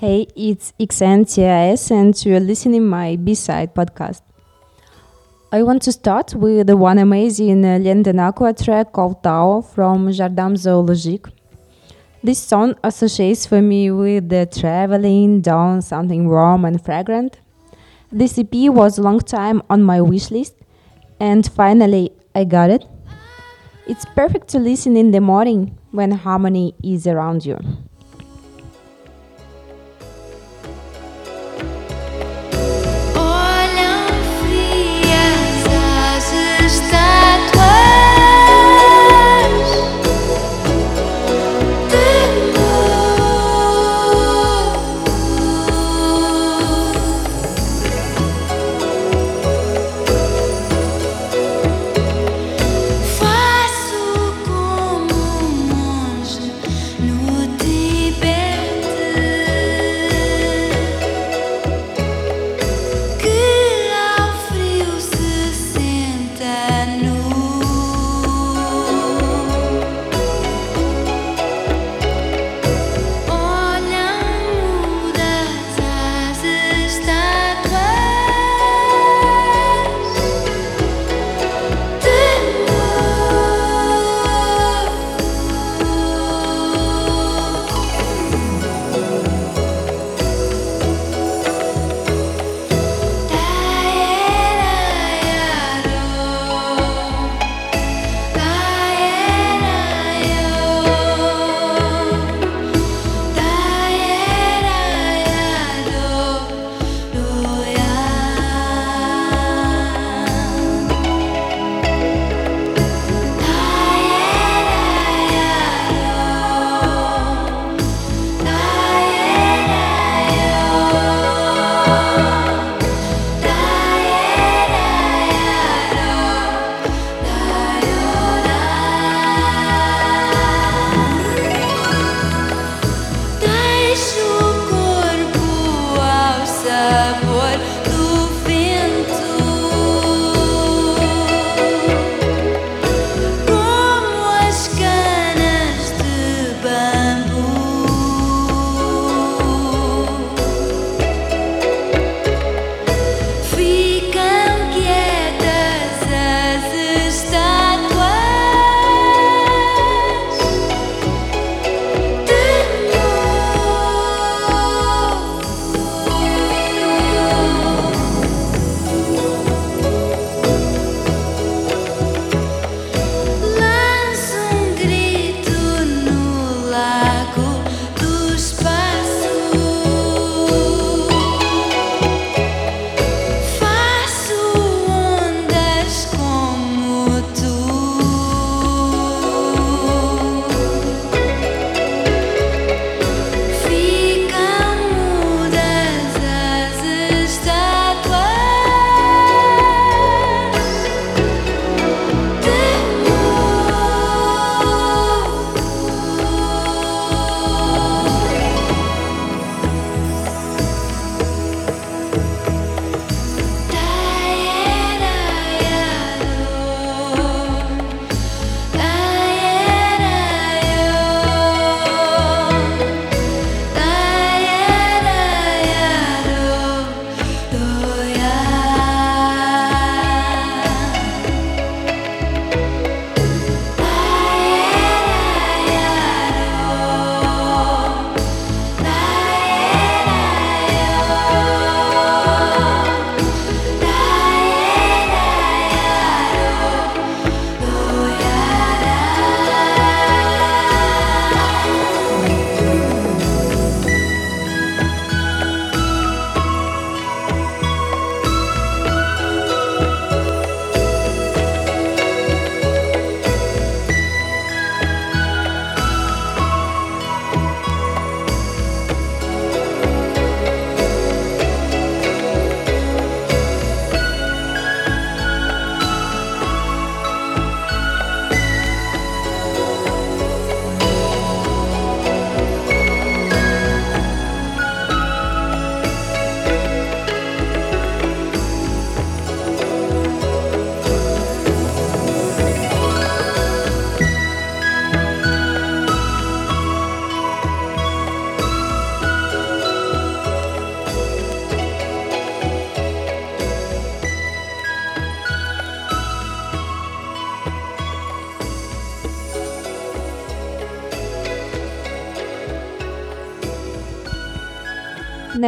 Hey, it's XNTIS and you're listening my B-side podcast. I want to start with the one amazing uh, Linden Aqua track called Tao from Jardin Zoologique. This song associates for me with the traveling down something warm and fragrant. This EP was a long time on my wish list and finally I got it. It's perfect to listen in the morning when harmony is around you.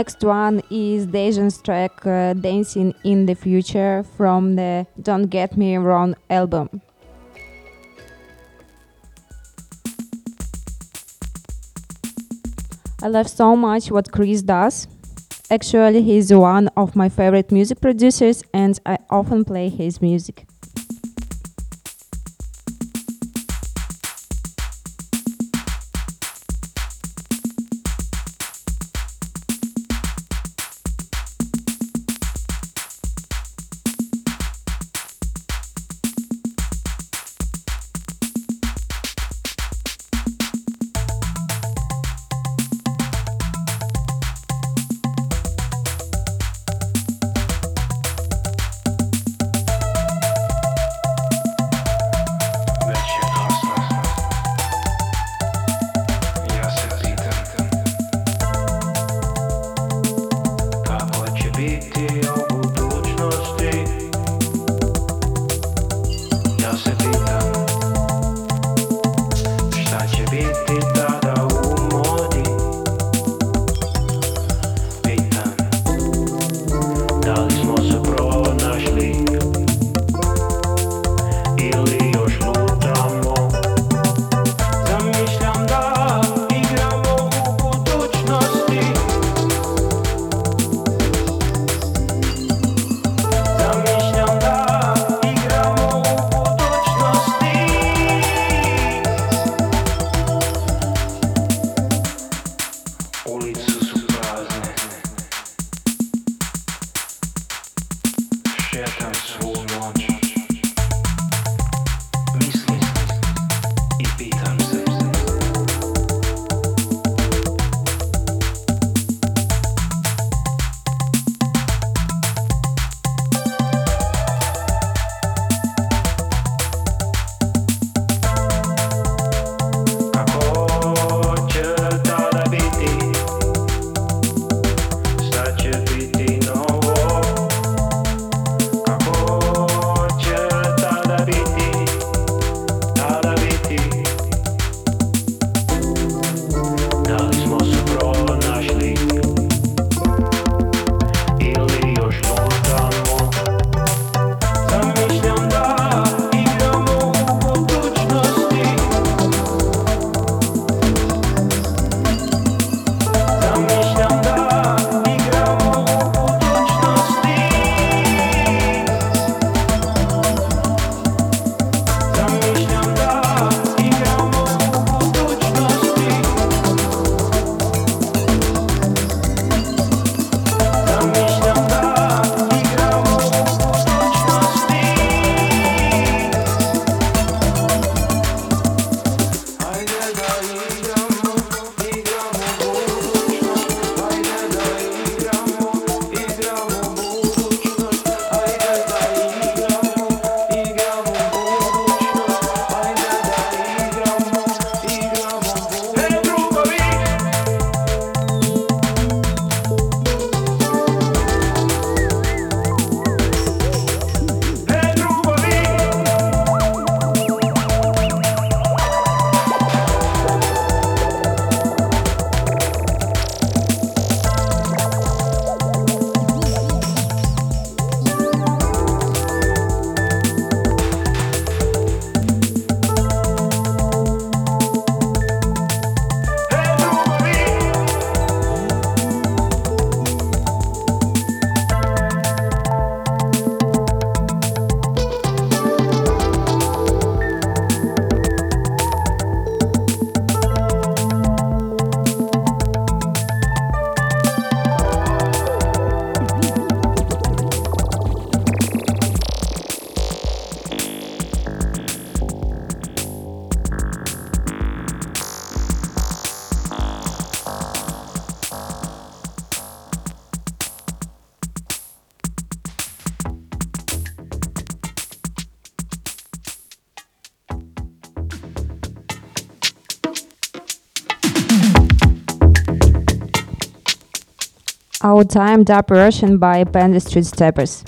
Next one is Dejan's track uh, Dancing in the Future from the Don't Get Me Wrong album. I love so much what Chris does. Actually, he's one of my favorite music producers and I often play his music. Our Time Dub Russian by Panda Street Steppers.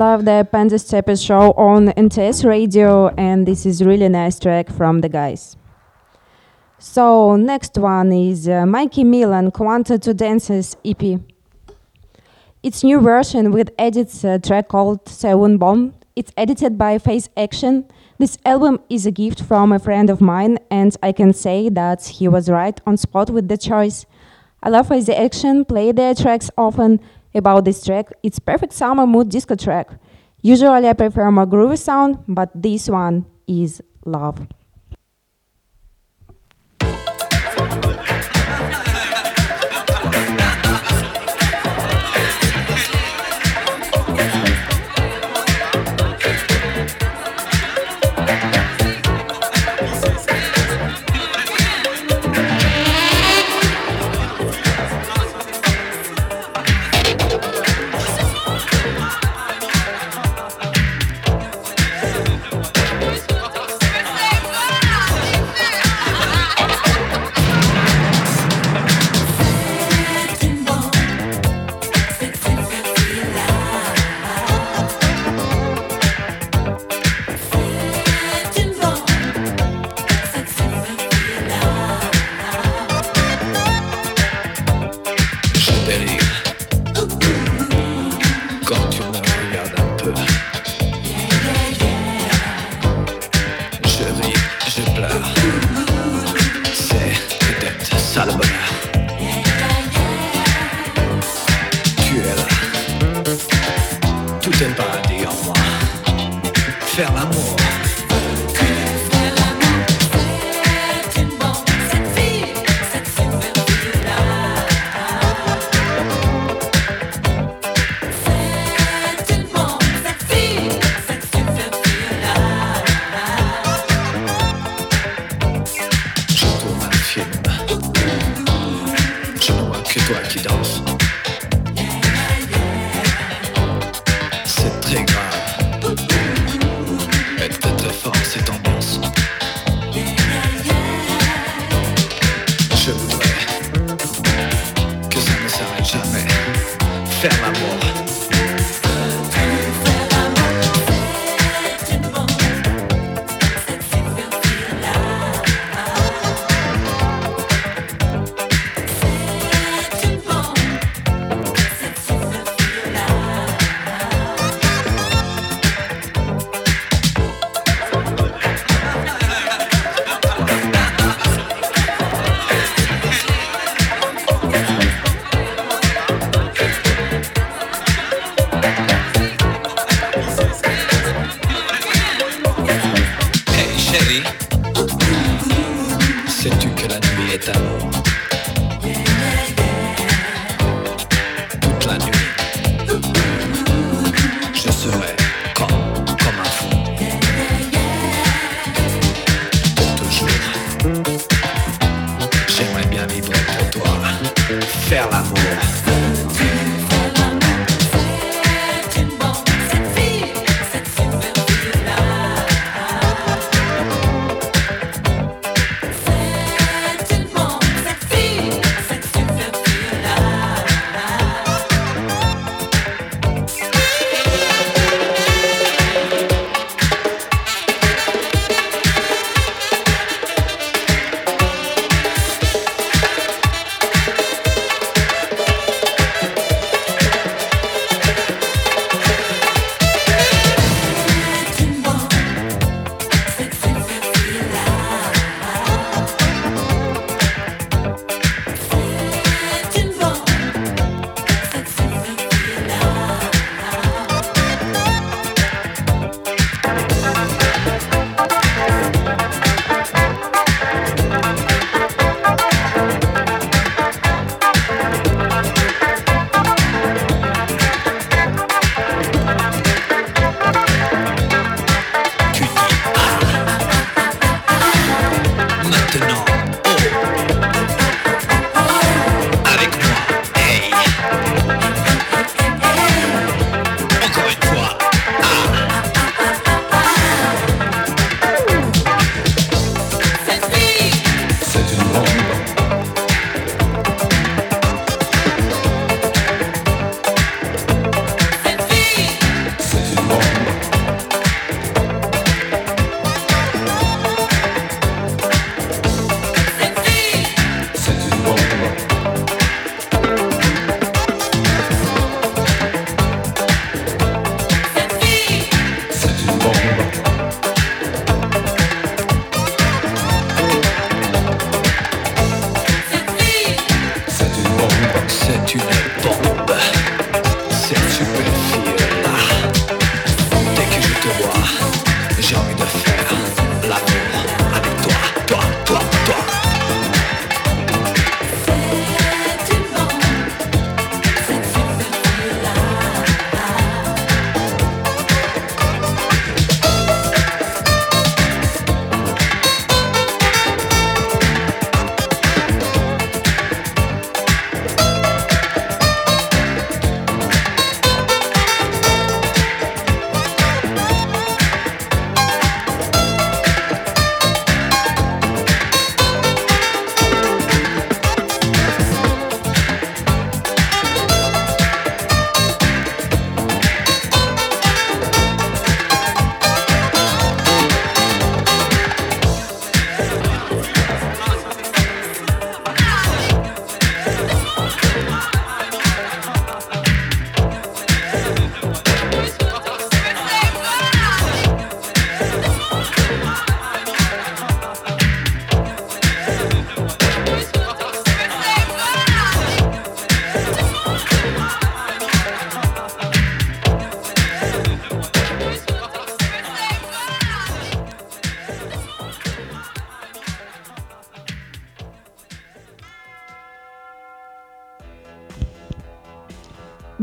Love the Panda Stepper show on NTS radio, and this is really nice track from the guys. So next one is uh, Mikey Milan Quanta to Dances EP. It's new version with edits uh, track called Seven Bomb. It's edited by Faze Action. This album is a gift from a friend of mine, and I can say that he was right on spot with the choice. I love Faze Action, play their tracks often, about this track. It's perfect summer mood disco track. Usually I prefer more groovy sound, but this one is love.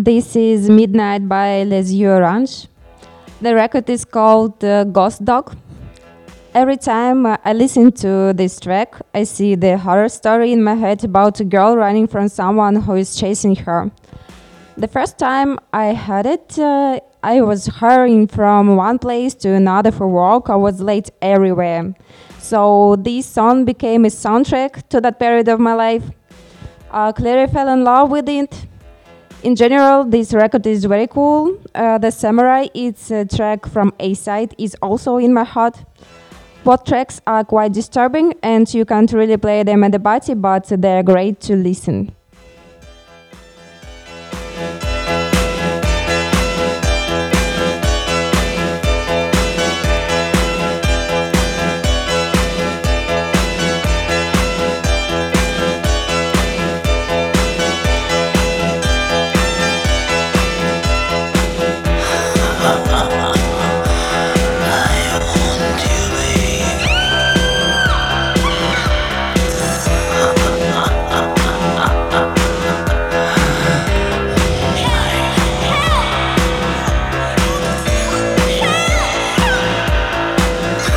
This is Midnight by Les Yeux Orange. The record is called uh, Ghost Dog. Every time uh, I listen to this track, I see the horror story in my head about a girl running from someone who is chasing her. The first time I heard it, uh, I was hurrying from one place to another for work. I was late everywhere. So this song became a soundtrack to that period of my life. I clearly fell in love with it. In general, this record is very cool. Uh, the Samurai, its a track from A side, is also in my heart. Both tracks are quite disturbing and you can't really play them at the party, but they're great to listen.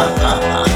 ha ha ha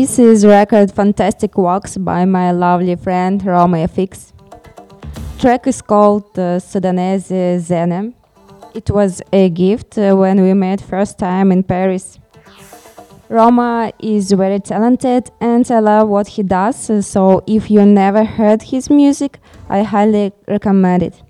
This is record Fantastic Walks by my lovely friend Roma FX. Track is called uh, Sudanese Zene. It was a gift uh, when we met first time in Paris. Roma is very talented and I love what he does, so if you never heard his music, I highly recommend it.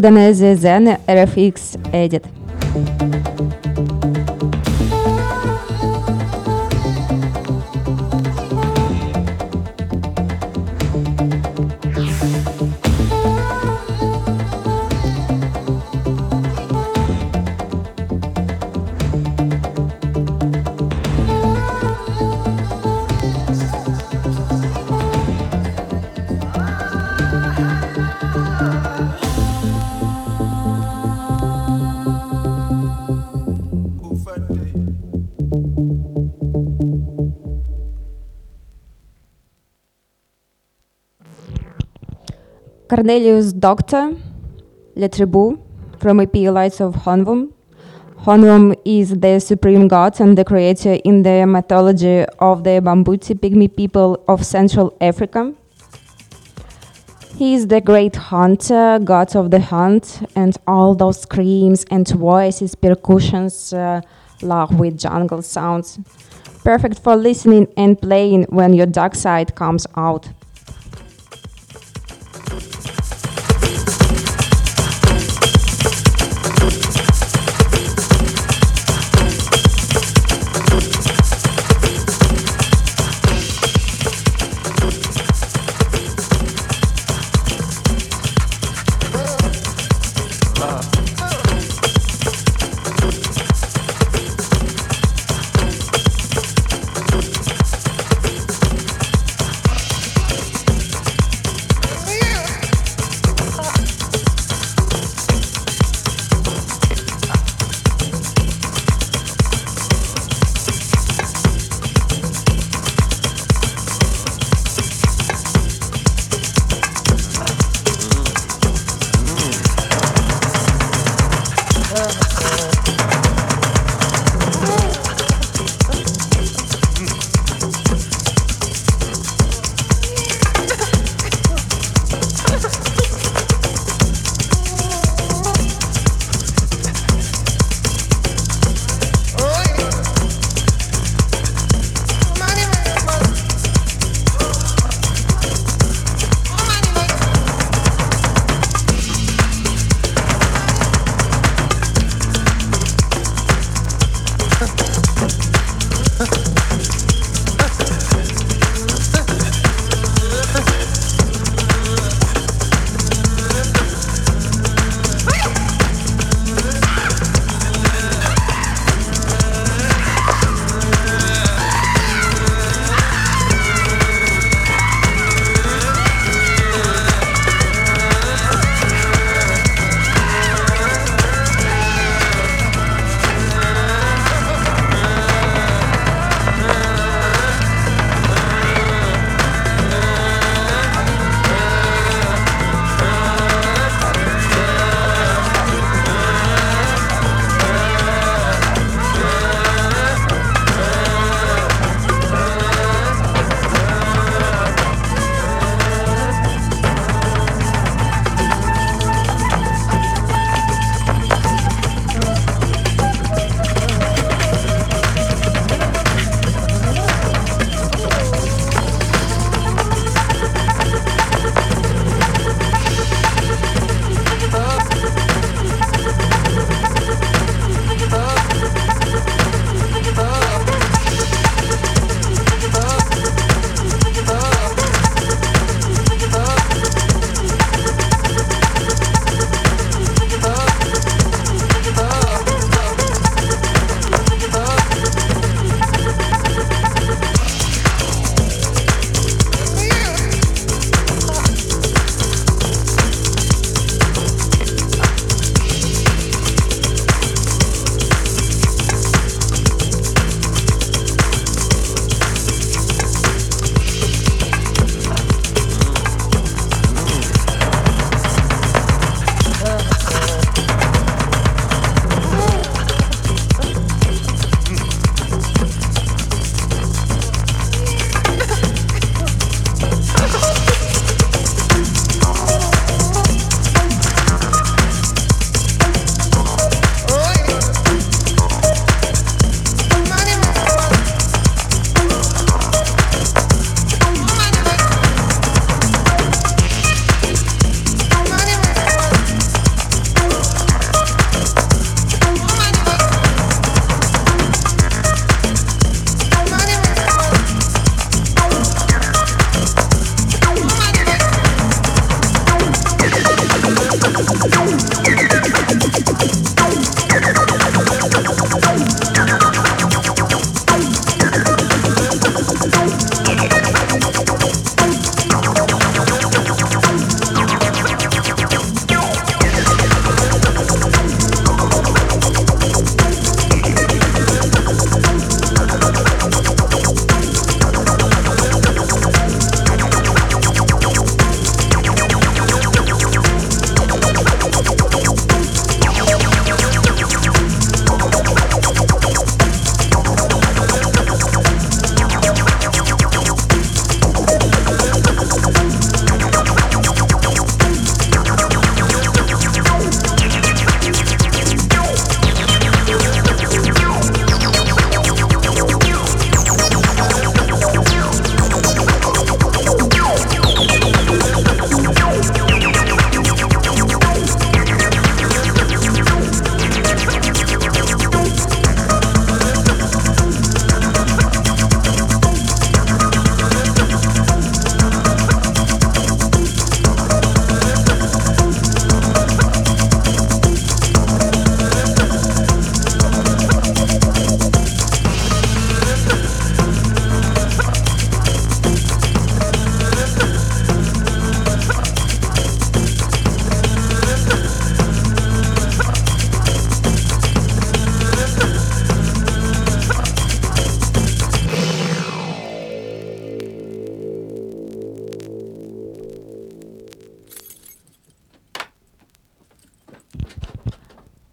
Sudanese Zen RFX Edit. Cornelius Doctor, Le Tribu, from EP of Khonvoum. Khonvoum is the supreme god and the creator in the mythology of the Bambuti pygmy people of Central Africa. He is the great hunter, god of the hunt, and all those screams and voices, percussions, uh, along with jungle sounds. Perfect for listening and playing when your dark side comes out.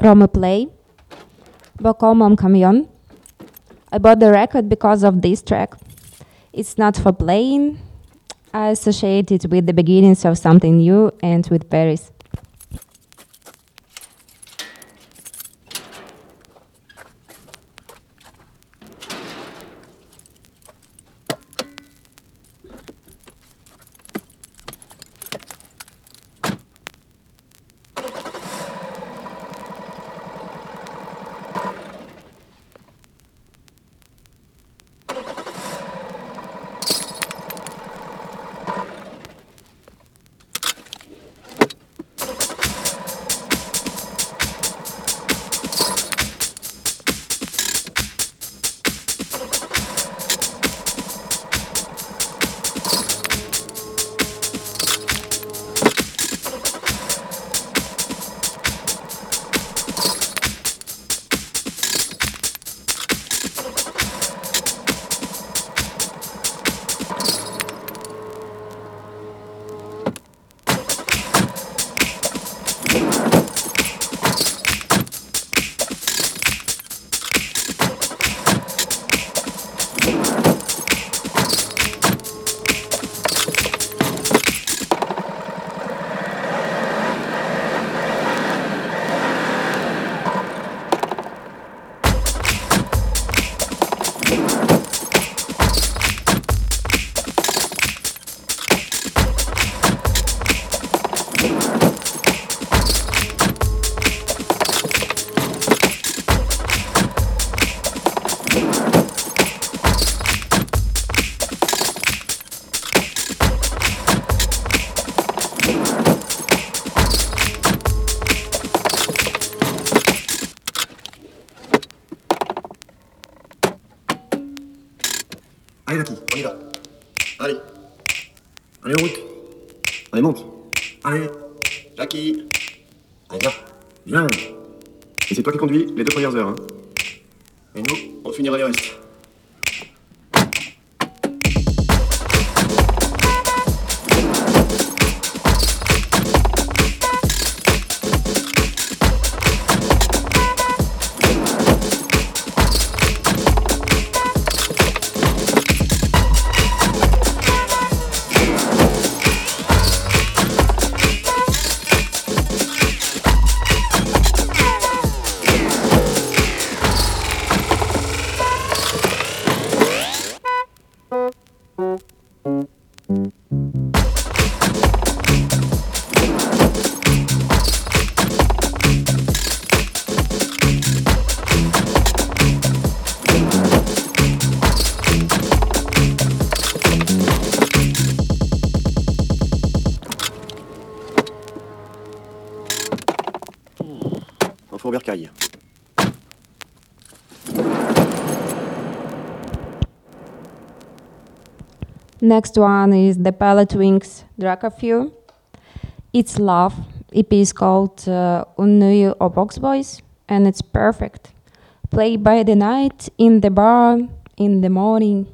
From a play, Boko Mon Camion. I bought the record because of this track. It's not for playing. I associate it with the beginnings of something new and with Paris. Next one is the Palette Wings Dracafew. It's Love. EP is called uh, Unnuyu Box Boys, and it's perfect. Play by the night, in the bar, in the morning.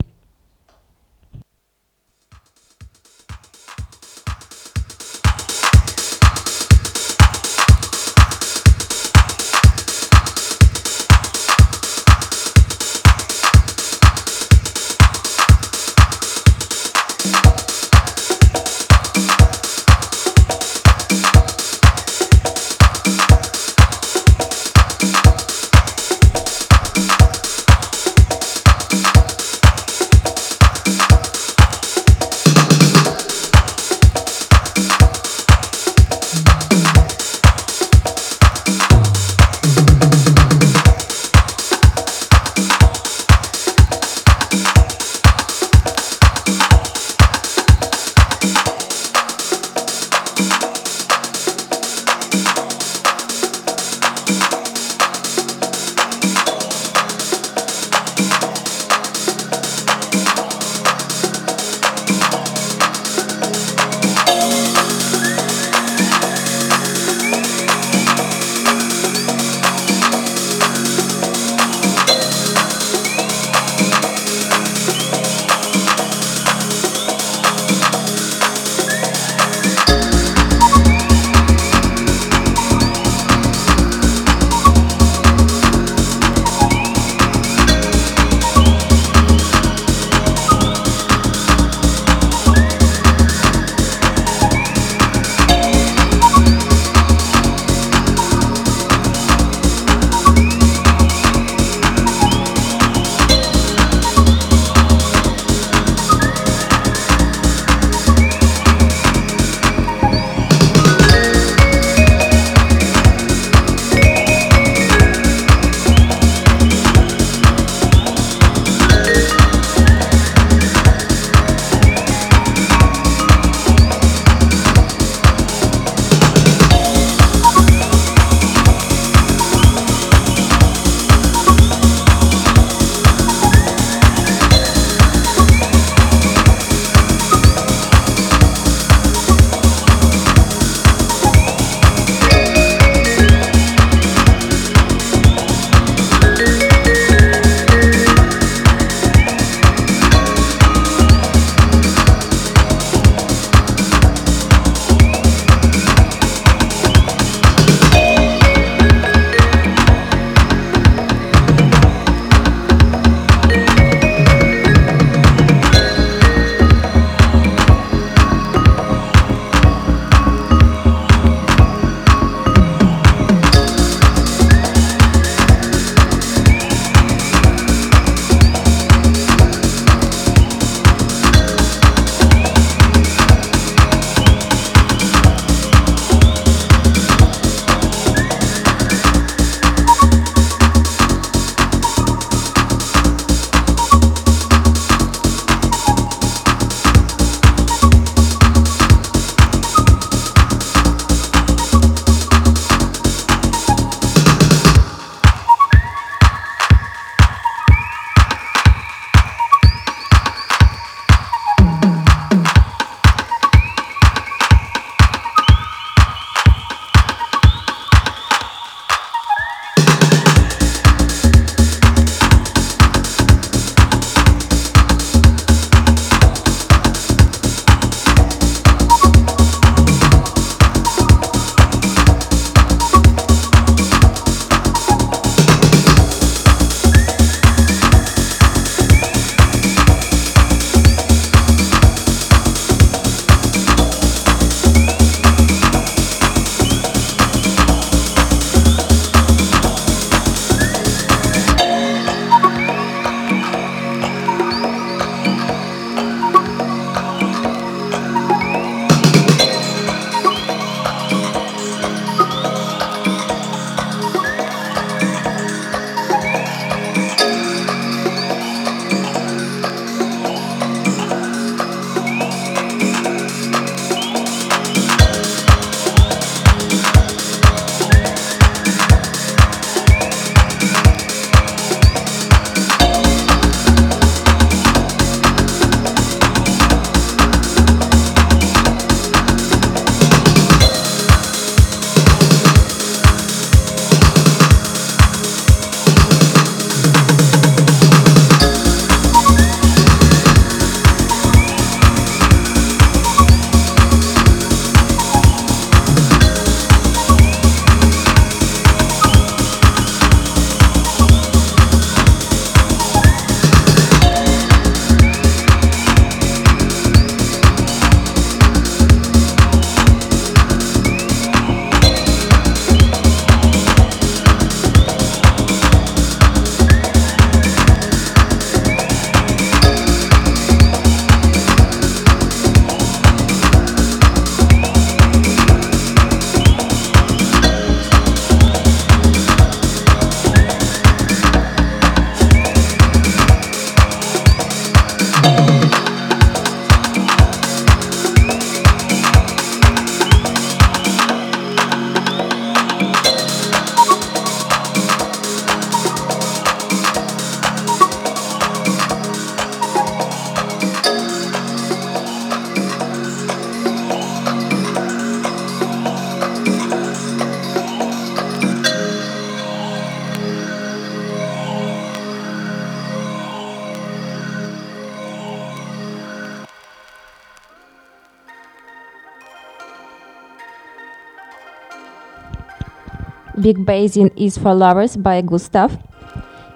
Big Basin is for Lovers by Gustav.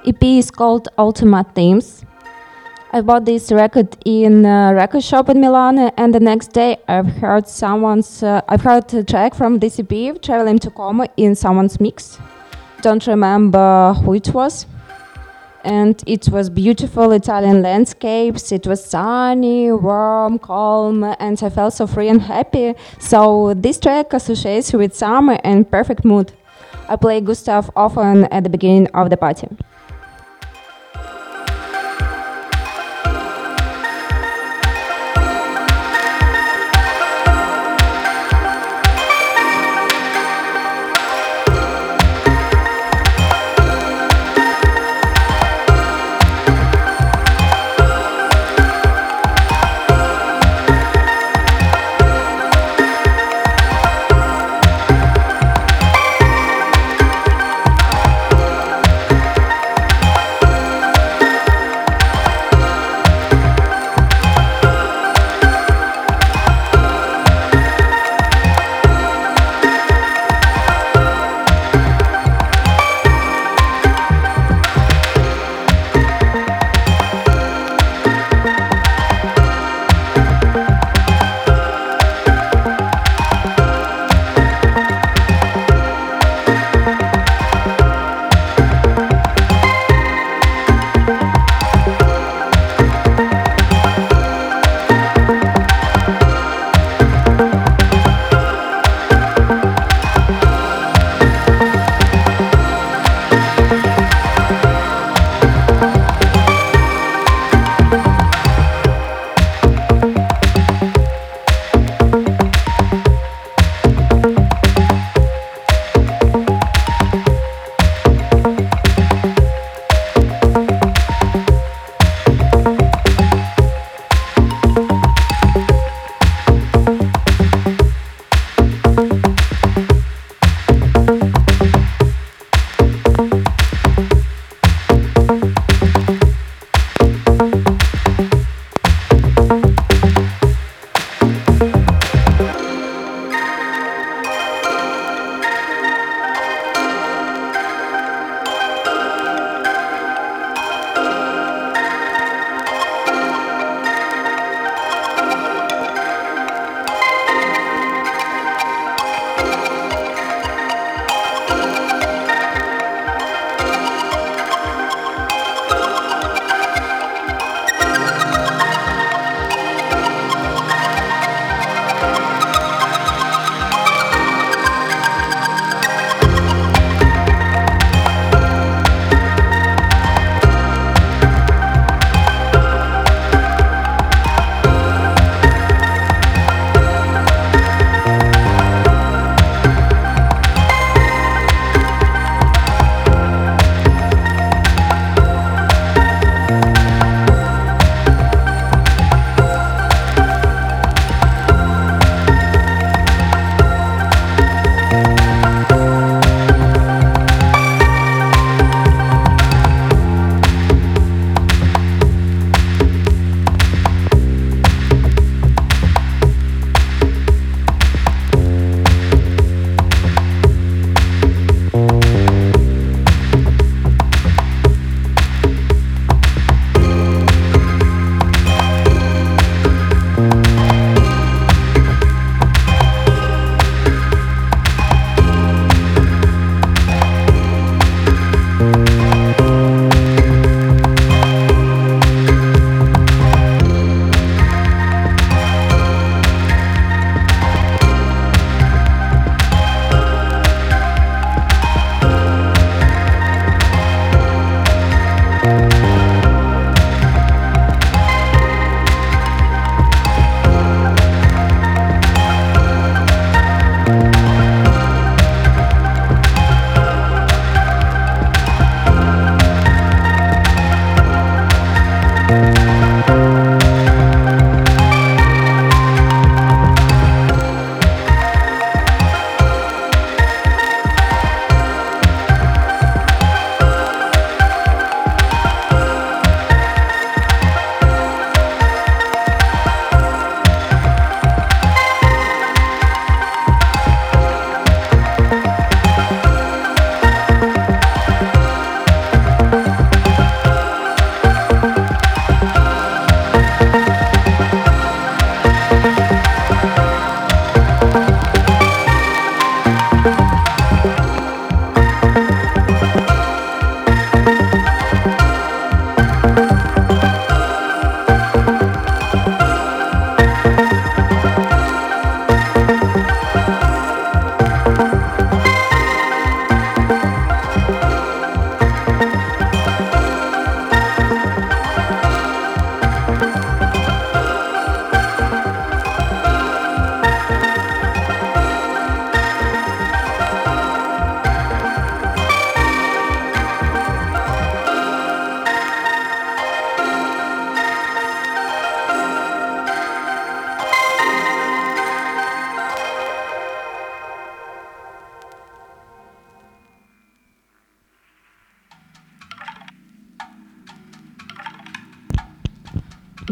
EP is called Ultimate Themes. I bought this record in a record shop in Milan, and the next day I've heard someone's. Uh, I've heard a track from this EP, Traveling to Como, in someone's mix. Don't remember who it was. And it was beautiful Italian landscapes. It was sunny, warm, calm, and I felt so free and happy. So this track associates with summer and perfect mood. I play Gustav often at the beginning of the party.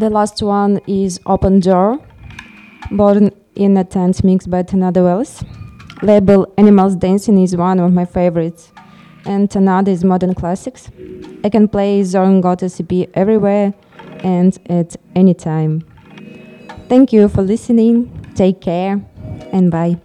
The last one is Open Door, born in a tent mixed by Tornado Wallace. Label Animals Dancing is one of my favorites, and Tanada is modern classics. I can play Zorn Gota CP everywhere and at any time. Thank you for listening, take care, and bye.